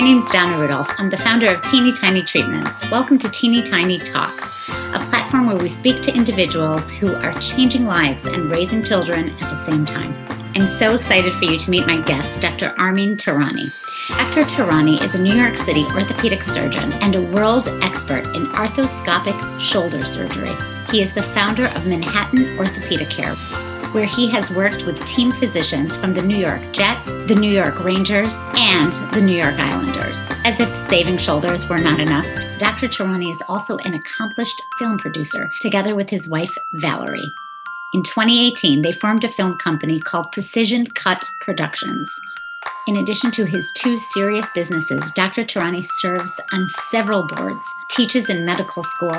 My name is Donna Rudolph. I'm the founder of Teeny Tiny Treatments. Welcome to Teeny Tiny Talks, a platform where we speak to individuals who are changing lives and raising children at the same time. I'm so excited for you to meet my guest, Dr. Armin Tehrani. Dr. Tehrani is a New York City orthopedic surgeon and a world expert in arthroscopic shoulder surgery. He is the founder of Manhattan Orthopedic Care, where he has worked with team physicians from the New York Jets, the New York Rangers, and the New York Islanders. As if saving shoulders were not enough, Dr. Tehrani is also an accomplished film producer, together with his wife, Valerie. In 2018, they formed a film company called Precision Cut Productions. In addition to his two serious businesses, Dr. Tehrani serves on several boards, teaches in medical school,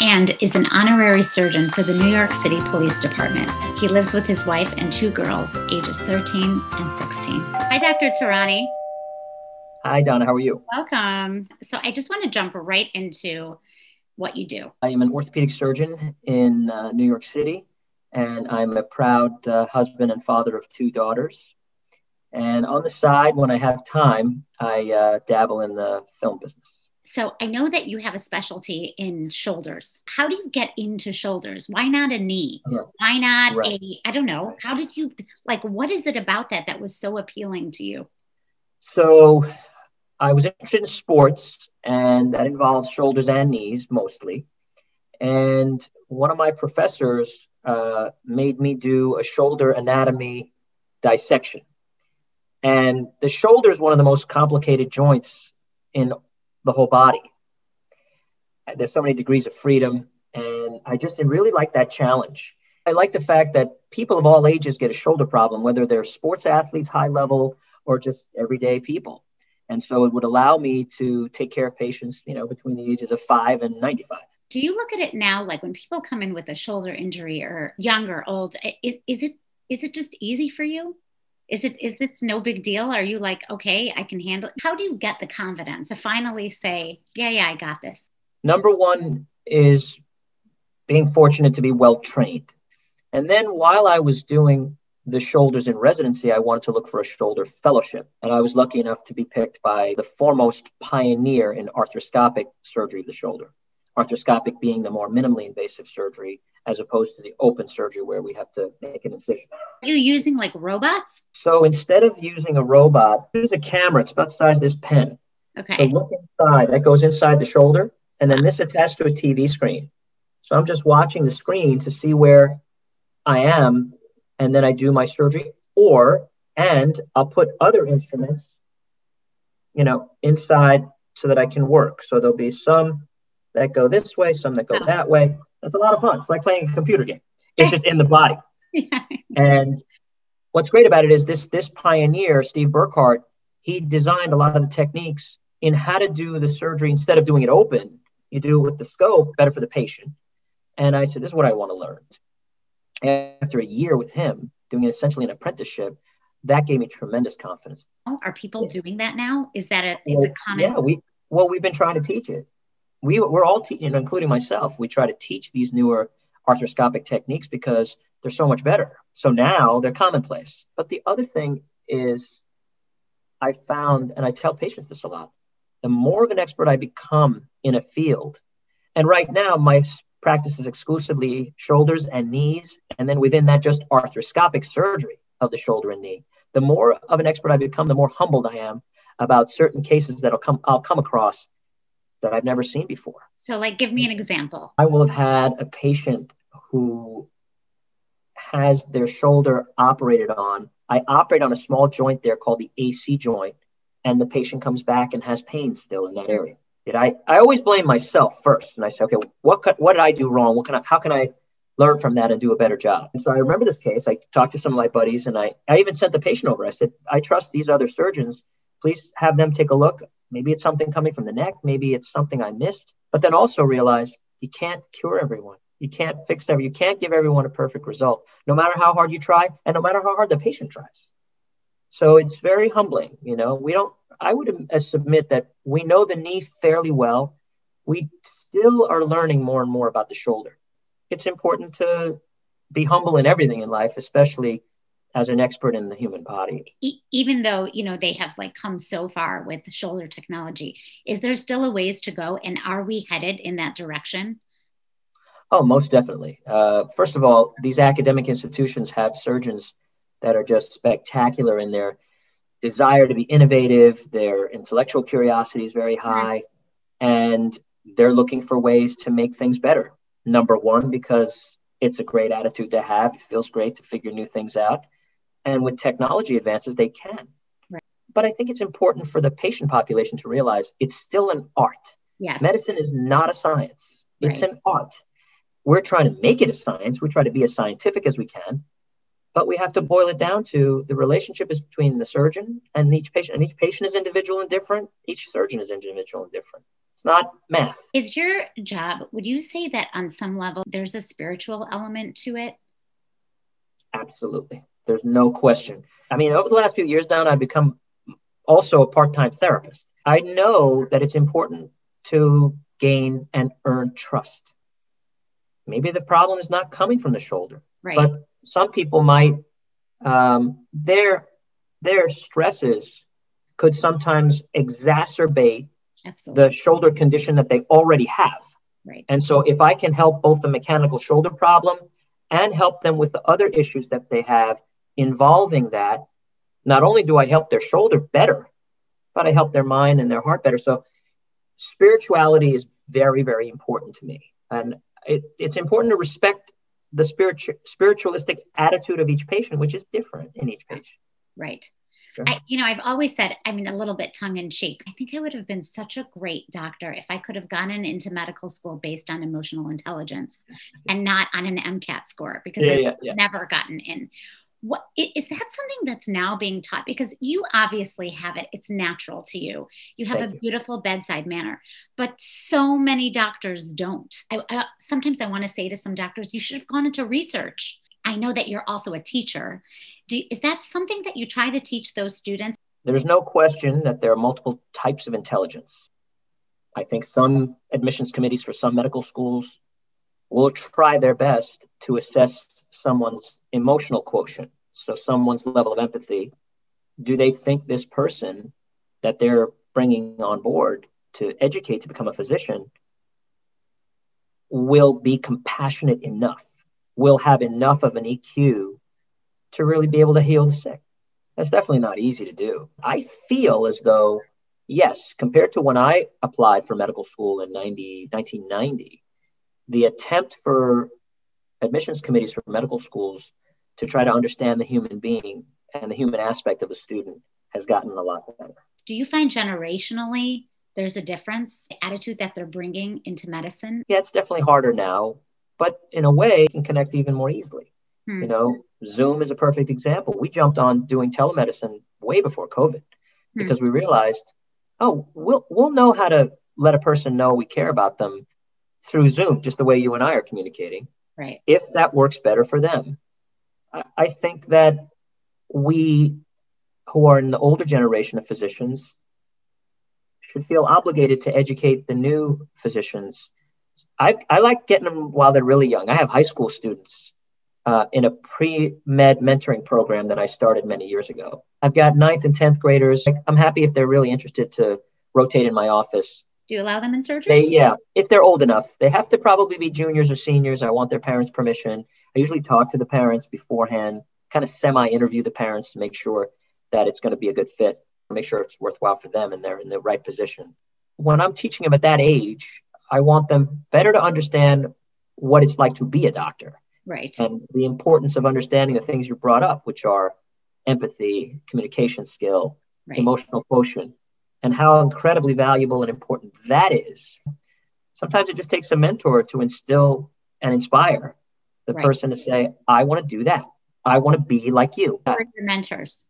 and is an honorary surgeon for the New York City Police Department. He lives with his wife and two girls, ages 13 and 16. Hi, Dr. Tehrani. Hi, Donna. How are you? Welcome. So, I just want to jump right into what you do. I am an orthopedic surgeon in uh, New York City, and I'm a proud uh, husband and father of two daughters. And on the side, when I have time, I uh, dabble in the film business. So I know that you have a specialty in shoulders. How do you get into shoulders? Why not a knee? Why not right. a, I don't know. How did you, like, what is it about that that was so appealing to you? So I was interested in sports, and that involves shoulders and knees mostly. And one of my professors uh, made me do a shoulder anatomy dissection. And the shoulder is one of the most complicated joints in the whole body. There's so many degrees of freedom, and I just really like that challenge. I like the fact that people of all ages get a shoulder problem, whether they're sports athletes, high level, or just everyday people. And so it would allow me to take care of patients, you know, between the ages of five and 95. Do you look at it now, like when people come in with a shoulder injury or young or old, is, is it is it just easy for you? Is it is this no big deal? Are you like okay i can handle it how do you get the confidence to finally say yeah yeah i got this? Number one is being fortunate to be well trained. And then while i was doing the shoulders in residency i wanted to look for a shoulder fellowship. And i was lucky enough to be picked by the foremost pioneer in arthroscopic surgery of the shoulder arthroscopic being the more minimally invasive surgery as opposed to the open surgery where we have to make an incision. Are you using like robots? So instead of using a robot, there's a camera. It's about the size of this pen. Okay. So look inside. That goes inside the shoulder, and then this attached to a TV screen. So I'm just watching the screen to see where I am, and then I do my surgery. Or and I'll put other instruments, you know, inside so that I can work. So there'll be some that go this way, some that go oh. that way. It's a lot of fun. It's like playing a computer game. It's just in the body. And what's great about it is this this pioneer, Steve Burkhart, he designed a lot of the techniques in how to do the surgery instead of doing it open. You do it with the scope, better for the patient. And I said, this is what I want to learn. After a year with him, doing essentially an apprenticeship, that gave me tremendous confidence. Oh, are people yeah. doing that now? Is that a, it's a common? Yeah, we well, we've been trying to teach it we, we're all, te- including myself, we try to teach these newer arthroscopic techniques because they're so much better. So now they're commonplace. But the other thing is, I found, and I tell patients this a lot, the more of an expert I become in a field, and right now my practice is exclusively shoulders and knees, and then within that, just arthroscopic surgery of the shoulder and knee. The more of an expert I become, the more humbled I am about certain cases that I'll come, I'll come across that I've never seen before. So, like, give me an example. I will have had a patient who has their shoulder operated on. I operate on a small joint there called the AC joint, and the patient comes back and has pain still in that area. Did I? I always blame myself first, and I say, okay, what could, what did I do wrong? What can I? How can I learn from that and do a better job? And so I remember this case. I talked to some of my buddies, and I I even sent the patient over. I said, I trust these other surgeons. Please have them take a look. Maybe it's something coming from the neck. Maybe it's something I missed. But then also realize you can't cure everyone. You can't fix every. You can't give everyone a perfect result, no matter how hard you try, and no matter how hard the patient tries. So it's very humbling. You know, we don't. I would uh, submit that we know the knee fairly well. We still are learning more and more about the shoulder. It's important to be humble in everything in life, especially as an expert in the human body. E- even though, you know, they have like come so far with shoulder technology, is there still a ways to go? And are we headed in that direction? Oh, most definitely. Uh, first of all, these academic institutions have surgeons that are just spectacular in their desire to be innovative. Their intellectual curiosity is very high, and they're looking for ways to make things better. Number one, because it's a great attitude to have. It feels great to figure new things out. And with technology advances, they can. Right. But I think it's important for the patient population to realize it's still an art. Yes. Medicine is not a science, it's right. an art. We're trying to make it a science. We try to be as scientific as we can, but we have to boil it down to the relationship is between the surgeon and each patient, and each patient is individual and different. Each surgeon is individual and different. It's not math. Is your job, would you say that on some level there's a spiritual element to it? Absolutely. There's no question. I mean, over the last few years now, I've become also a part time therapist. I know that it's important to gain and earn trust. Maybe the problem is not coming from the shoulder, right. but some people might um, their their stresses could sometimes exacerbate Absolutely. the shoulder condition that they already have. Right. And so, if I can help both the mechanical shoulder problem and help them with the other issues that they have involving that, not only do I help their shoulder better, but I help their mind and their heart better. So, spirituality is very, very important to me. And it, it's important to respect the spiritual spiritualistic attitude of each patient, which is different in each patient. Right. Sure. I, you know, I've always said, I mean, a little bit tongue in cheek, I think I would have been such a great doctor if I could have gotten into medical school based on emotional intelligence and not on an MCAT score because yeah, I've yeah, yeah. never gotten in. What is that something that's now being taught? Because you obviously have it, it's natural to you. You have Thank a you. beautiful bedside manner, but so many doctors don't. I, I, sometimes I want to say to some doctors, you should have gone into research. I know that you're also a teacher. Do, is that something that you try to teach those students? There's no question that there are multiple types of intelligence. I think some admissions committees for some medical schools will try their best to assess someone's emotional quotient, so someone's level of empathy. Do they think this person that they're bringing on board to educate to become a physician will be compassionate enough, will have enough of an EQ to really be able to heal the sick? That's definitely not easy to do. I feel as though, yes, compared to when I applied for medical school in 90, 1990, the attempt for admissions committees for medical schools to try to understand the human being and the human aspect of the student has gotten a lot better. Do you find generationally there's a difference, the attitude that they're bringing into medicine? Yeah, it's definitely harder now, but in a way, can connect even more easily. Hmm. You know, Zoom is a perfect example. We jumped on doing telemedicine way before COVID hmm. because we realized, oh, we'll we'll know how to let a person know we care about them through Zoom, just the way you and I are communicating. Right. If that works better for them. I, think that we who are in the older generation of physicians should feel obligated to educate the new physicians. I, I like getting them while they're really young. I have high school students uh, in a pre med mentoring program that I started many years ago. I've got ninth and 10th graders. I'm happy if they're really interested to rotate in my office. Do you allow them in surgery? They, yeah, if they're old enough. They have to probably be juniors or seniors. I want their parents' permission. I usually talk to the parents beforehand, kind of semi interview the parents to make sure that it's going to be a good fit, make sure it's worthwhile for them and they're in the right position. When I'm teaching them at that age, I want them better to understand what it's like to be a doctor Right. And the importance of understanding the things you brought up, which are empathy, communication skill, right. emotional quotient, and how incredibly valuable and important that is. Sometimes it just takes a mentor to instill and inspire the right. person to say, I want to do that. I want to be like you. Who are your mentors?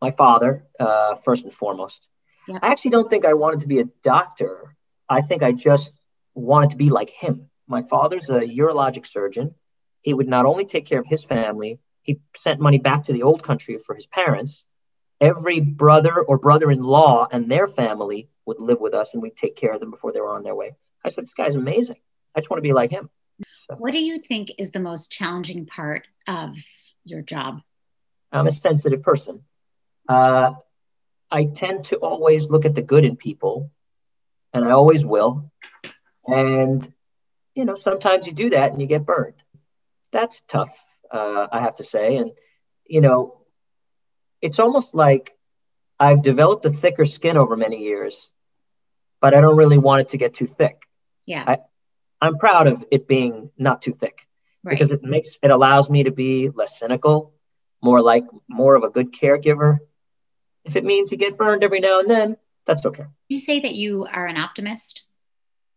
My father, uh, first and foremost. Yep. I actually don't think I wanted to be a doctor. I think I just wanted to be like him. My father's a urologic surgeon. He would not only take care of his family, he sent money back to the old country for his parents. Every brother or brother in law and their family would live with us and we'd take care of them before they were on their way. I said, This guy's amazing. I just want to be like him. So. What do you think is the most challenging part of your job? I'm a sensitive person. Uh, I tend to always look at the good in people, and I always will. And, you know, sometimes you do that and you get burned. That's tough, uh, I have to say. And, you know, it's almost like I've developed a thicker skin over many years, but I don't really want it to get too thick. Yeah. I, I'm proud of it being not too thick right. because it makes it allows me to be less cynical, more like more of a good caregiver. If it means you get burned every now and then, that's okay. You say that you are an optimist.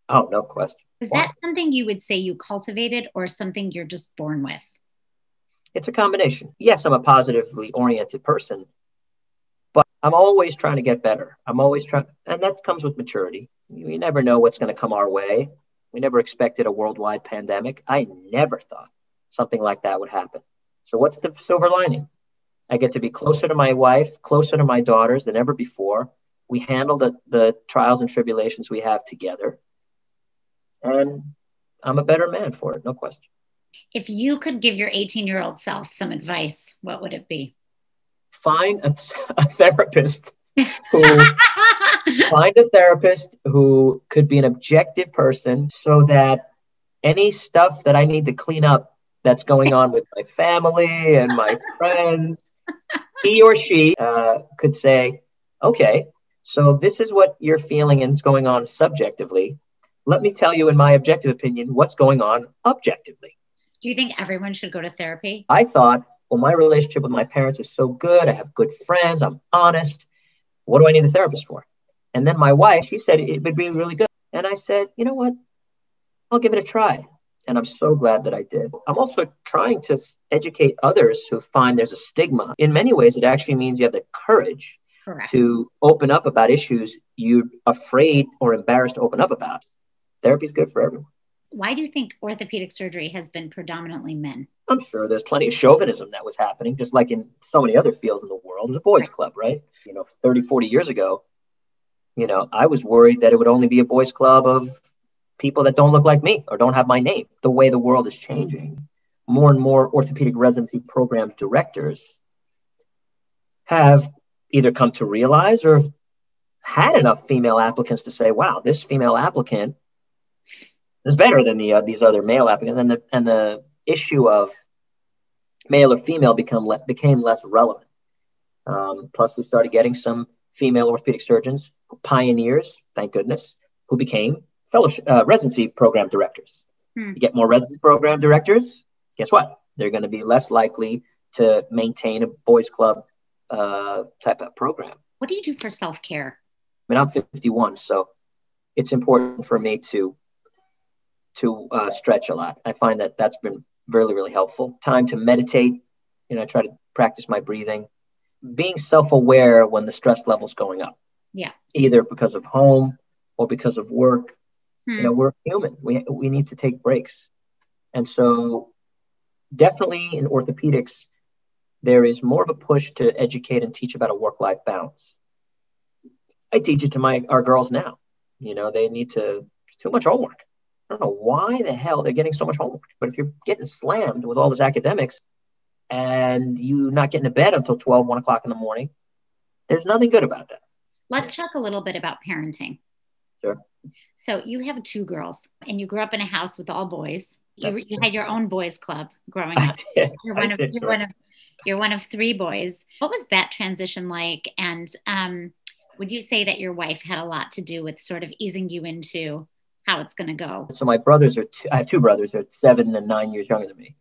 Oh, no question. Is that something you would say you cultivated or something you're just born with? It's a combination. Yes, I'm a positively oriented person, but I'm always trying to get better. I'm always trying, and that comes with maturity. You never know what's going to come our way. We never expected a worldwide pandemic. I never thought something like that would happen. So, what's the silver lining? I get to be closer to my wife, closer to my daughters than ever before. We handle the, the trials and tribulations we have together. And I'm a better man for it, no question. If you could give your 18 year old self some advice, what would it be? Find a, a therapist who find a therapist who could be an objective person so that any stuff that I need to clean up that's going on with my family and my friends, he or she uh, could say, okay, so this is what you're feeling and is going on subjectively. Let me tell you, in my objective opinion, what's going on objectively. Do you think everyone should go to therapy? I thought, well, my relationship with my parents is so good. I have good friends. I'm honest. What do I need a therapist for? And then my wife, she said it would be really good. And I said, you know what? I'll give it a try. And I'm so glad that I did. I'm also trying to educate others who find there's a stigma. In many ways, it actually means you have the courage Correct. to open up about issues you're afraid or embarrassed to open up about. Therapy is good for everyone. Why do you think orthopedic surgery has been predominantly men? I'm sure there's plenty of chauvinism that was happening, just like in so many other fields in the world. It was a boys' club, right? You know, 30, 40 years ago, you know, I was worried that it would only be a boys' club of people that don't look like me or don't have my name. The way the world is changing, more and more orthopedic residency program directors have either come to realize or had enough female applicants to say, wow, this female applicant is better than the uh, these other male applicants, and the and the issue of male or female become le- became less relevant. Um, plus, we started getting some female orthopedic surgeons, pioneers, thank goodness, who became fellowship uh, residency program directors. Hmm. You get more residency program directors. Guess what? They're going to be less likely to maintain a boys' club uh, type of program. What do you do for self care? I mean, I'm 51, so it's important for me to to uh, stretch a lot. I find that that's been really, really helpful. Time to meditate. You know, I try to practice my breathing. Being self-aware when the stress level's going up. Yeah. Either because of home or because of work. Hmm. You know, we're human. We we need to take breaks, and so definitely in orthopedics, there is more of a push to educate and teach about a work-life balance. I teach it to my our girls now. You know, they need to too much homework. I don't know why the hell they're getting so much homework. But if you're getting slammed with all this academics and you not getting to bed until 12, 1 o'clock in the morning, there's nothing good about that. Let's talk a little bit about parenting. Sure. So you have two girls, and you grew up in a house with all boys. You, you had your own boys club growing up. You're I one of did, you're correct. one of you're one of three boys. What was that transition like? And um, would you say that your wife had a lot to do with sort of easing you into how it's going to go? So my brothers are, two, I have two brothers, they're seven and nine years younger than me.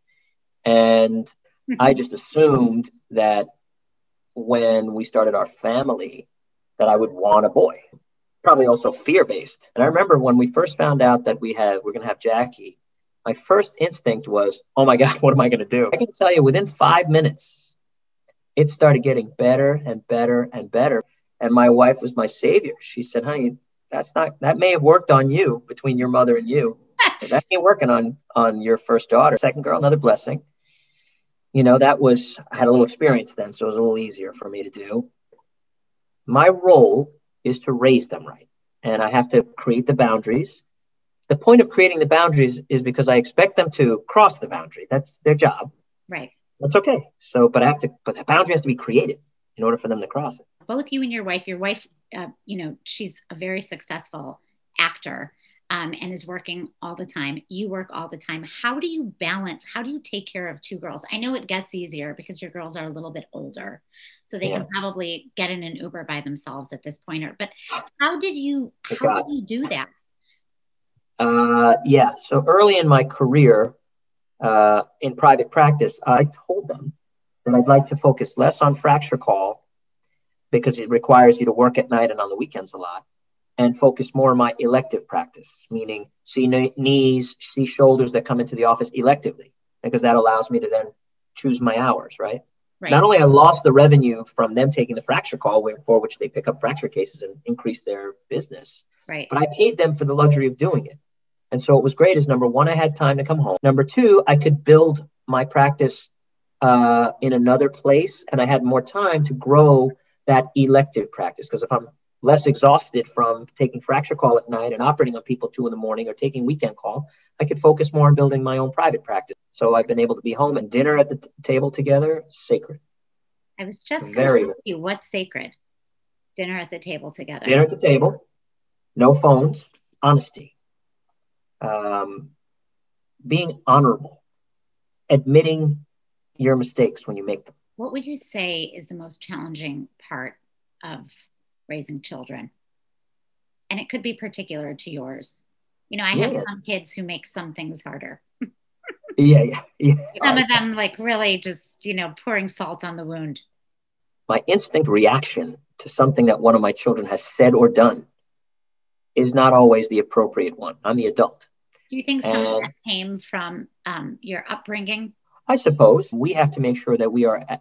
And hmm. I just assumed that when we started our family, that I would want a boy. Probably also fear based. And I remember when we first found out that we had we're gonna have Jackie, my first instinct was, oh my God, what am I gonna do? I can tell you within five minutes, it started getting better and better and better. And my wife was my savior. She said, honey, that's not that may have worked on you between your mother and you. That ain't working on on your first daughter. Second girl, another blessing. You know, that was I had a little experience then, so it was a little easier for me to do. My role is to raise them right. And I have to create the boundaries. The point of creating the boundaries is because I expect them to cross the boundary. That's their job. Right. That's okay. So, but I have to, but the boundary has to be created in order for them to cross it. Both you and your wife, your wife, uh, you know, she's a very successful actor um, and is working all the time. You work all the time. How do you balance? How do you take care of two girls? I know it gets easier because your girls are a little bit older, so they yeah. can probably get in an Uber by themselves at this point. Or, but how did you? How did you do that? Uh, yeah. So early in my career uh, in private practice, I told them that I'd like to focus less on fracture call because it requires you to work at night and on the weekends a lot and focus more on my elective practice, meaning see knees, see shoulders that come into the office electively, because that allows me to then choose my hours, right? right. Not only I lost the revenue from them taking the fracture call for which they pick up fracture cases and increase their business, right. but I paid them for the luxury of doing it. And so what was great is number one, I had time to come home. Number two, I could build my practice uh, in another place and I had more time to grow that elective practice. Because if I'm less exhausted from taking fracture call at night and operating on people two in the morning or taking weekend call, I could focus more on building my own private practice. So I've been able to be home and dinner at the t- table together, sacred. I was just very to ask you what's sacred? Dinner at the table together. Dinner at the table, no phones, honesty, um, being honorable, admitting your mistakes when you make them. What would you say is the most challenging part of raising children. And it could be particular to yours. You know, I have yeah. some kids who make some things harder. yeah, yeah, yeah. Some of them like really just, you know, pouring salt on the wound. My instinct reaction to something that one of my children has said or done is not always the appropriate one. I'm the adult. Do you think some and, of that came from um, your upbringing? I suppose we have to make sure that we are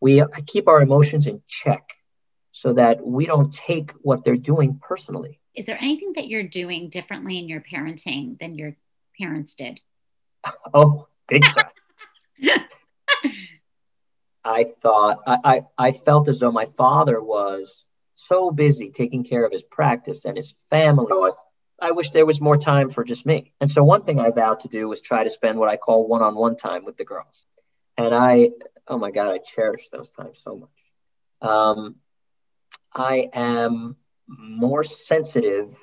we keep our emotions in check so that we don't take what they're doing personally. Is there anything that you're doing differently in your parenting than your parents did? Oh, big time. I thought I, I, I felt as though my father was so busy taking care of his practice and his family. Oh, I wish there was more time for just me. And so one thing I vowed to do was try to spend what I call one-on-one time with the girls. And I, oh my God, I cherish those times so much. Um, I am more sensitive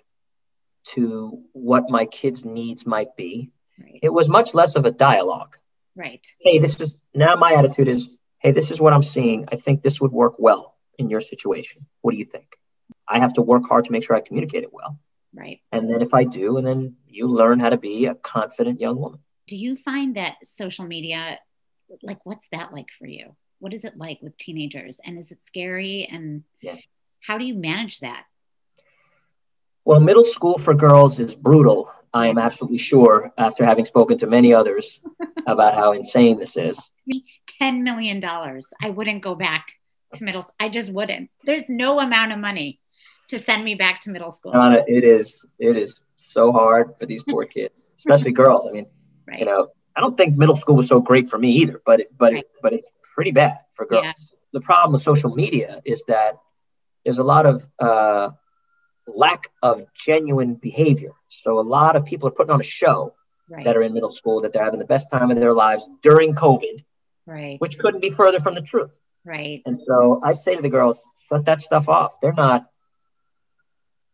to what my kids' needs might be. Right. It was much less of a dialogue. Right. Hey, this is now my attitude is, hey, this is what I'm seeing. I think this would work well in your situation. What do you think? I have to work hard to make sure I communicate it well. Right. And then if I do, and then you learn how to be a confident young woman. Do you find that social media, like, what's that like for you? What is it like with teenagers? And is it scary? And yeah. How do you manage that? Well, middle school for girls is brutal. I am absolutely sure after having spoken to many others about how insane this is. $10 million. I wouldn't go back to middle. I just wouldn't. There's no amount of money to send me back to middle school. Donna, it is, it is so hard for these poor kids, especially girls. I mean, right. you know, I don't think middle school was so great for me either, but, it, but, right. it, but it's pretty bad for girls. Yeah. The problem with social media is that there's a lot of uh, lack of genuine behavior. So a lot of people are putting on a show right. that are in middle school that they're having the best time of their lives during COVID, right? Which couldn't be further from the truth, right? And so I say to the girls, shut that stuff off. They're not.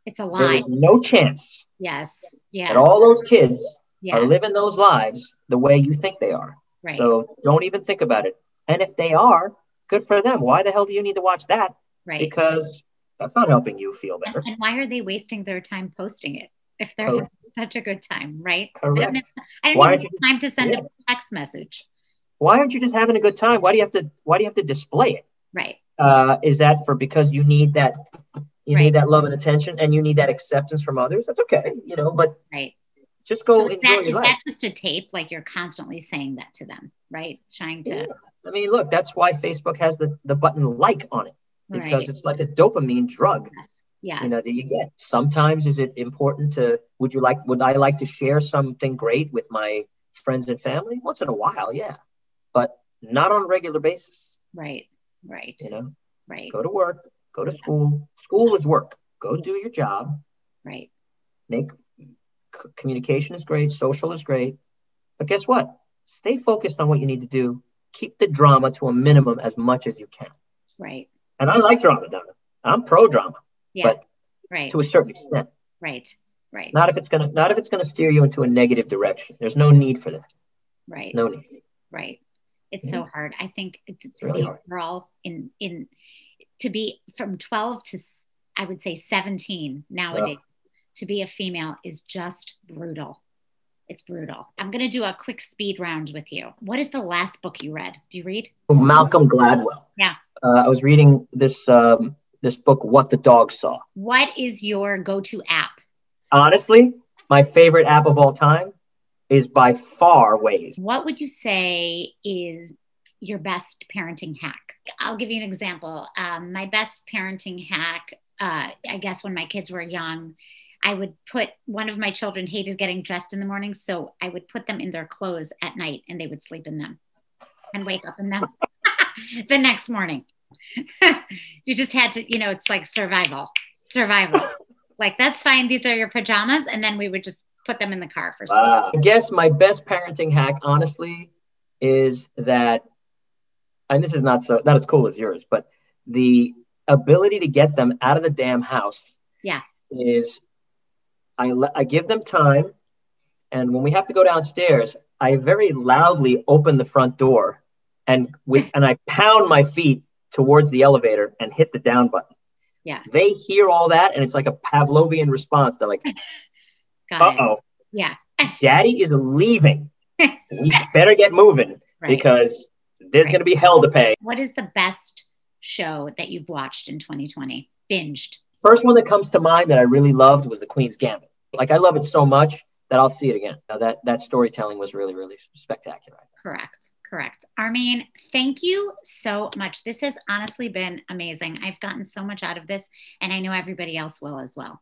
It's a lie. There's no chance. Yes. Yes. And all those kids yes. are living those lives the way you think they are. Right. So don't even think about it. And if they are, good for them. Why the hell do you need to watch that? Right. Because that's not helping you feel better. And, why are they wasting their time posting it if they're Correct. having such a good time, right? Correct. I don't have, I don't why have time to send yeah. a text message. Why aren't you just having a good time? Why do you have to why do you have to display it? Right. Uh, is that for because you need that you right. need that love and attention and you need that acceptance from others? That's okay, you know, but right. Just go so enjoy that, your life. That's just a tape, like you're constantly saying that to them, right? Trying to. Yeah. I mean, look, that's why Facebook has the, the button like on it because right. it's like a dopamine drug. Yes. yes. You know, that you get. Sometimes is it important to would you like would I like to share something great with my friends and family? Once in a while, yeah. But not on a regular basis. Right. Right. You know? Right. Go to work, go to school. School is work. Go do your job. Right. Make c- communication is great, social is great. But guess what? Stay focused on what you need to do keep the drama to a minimum as much as you can. Right. And I like drama, Donna. I'm pro drama, Yeah. but right. to a certain extent. right. Right. Not if it's gonna not if it's gonna steer you into a negative direction. There's no need for that. right. No need. Right. It's so hard. I think it's It's really hard. a girl in in to be from 12 to I would say 17 nowadays to be a female is just brutal. It's brutal. I'm going to do a quick speed round with you. What is the last book you read? Do you read? Malcolm Gladwell. Yeah. Uh, I was reading this um, this book, What the Dog Saw. What is your go-to app? Honestly, my favorite app of all time is by far Waze. What would you say is your best parenting hack? I'll give you an example. Um, my best parenting hack, uh, I guess, when my kids were young, I would put one of my children hated getting dressed in the morning, so I would put them in their clothes at night and they would sleep in them and wake up in them the next morning. you just had to, you know, it's like survival, survival. like, that's fine. These are your pajamas. And then we would just put them in the car for sleep. Wow. I guess my best parenting hack, honestly, is that, and this is not so not as cool as yours, but the ability to get them out of the damn house. Yeah. Is I I give them time, and when we have to go downstairs, I very loudly open the front door, and with and I pound my feet towards the elevator and hit the down button. Yeah. They hear all that, and it's like a Pavlovian response. They're like, "Uh oh." Yeah. daddy is leaving. we better get moving Right. because there's Right. going to be hell to pay. What is the best show that you've watched in 2020? Binged. First one that comes to mind that I really loved was The Queen's Gambit. Like I love it so much that I'll see it again. Now, that that storytelling was really really spectacular. Correct. Correct. Armin, thank you so much. This has honestly been amazing. I've gotten so much out of this, and I know everybody else will as well.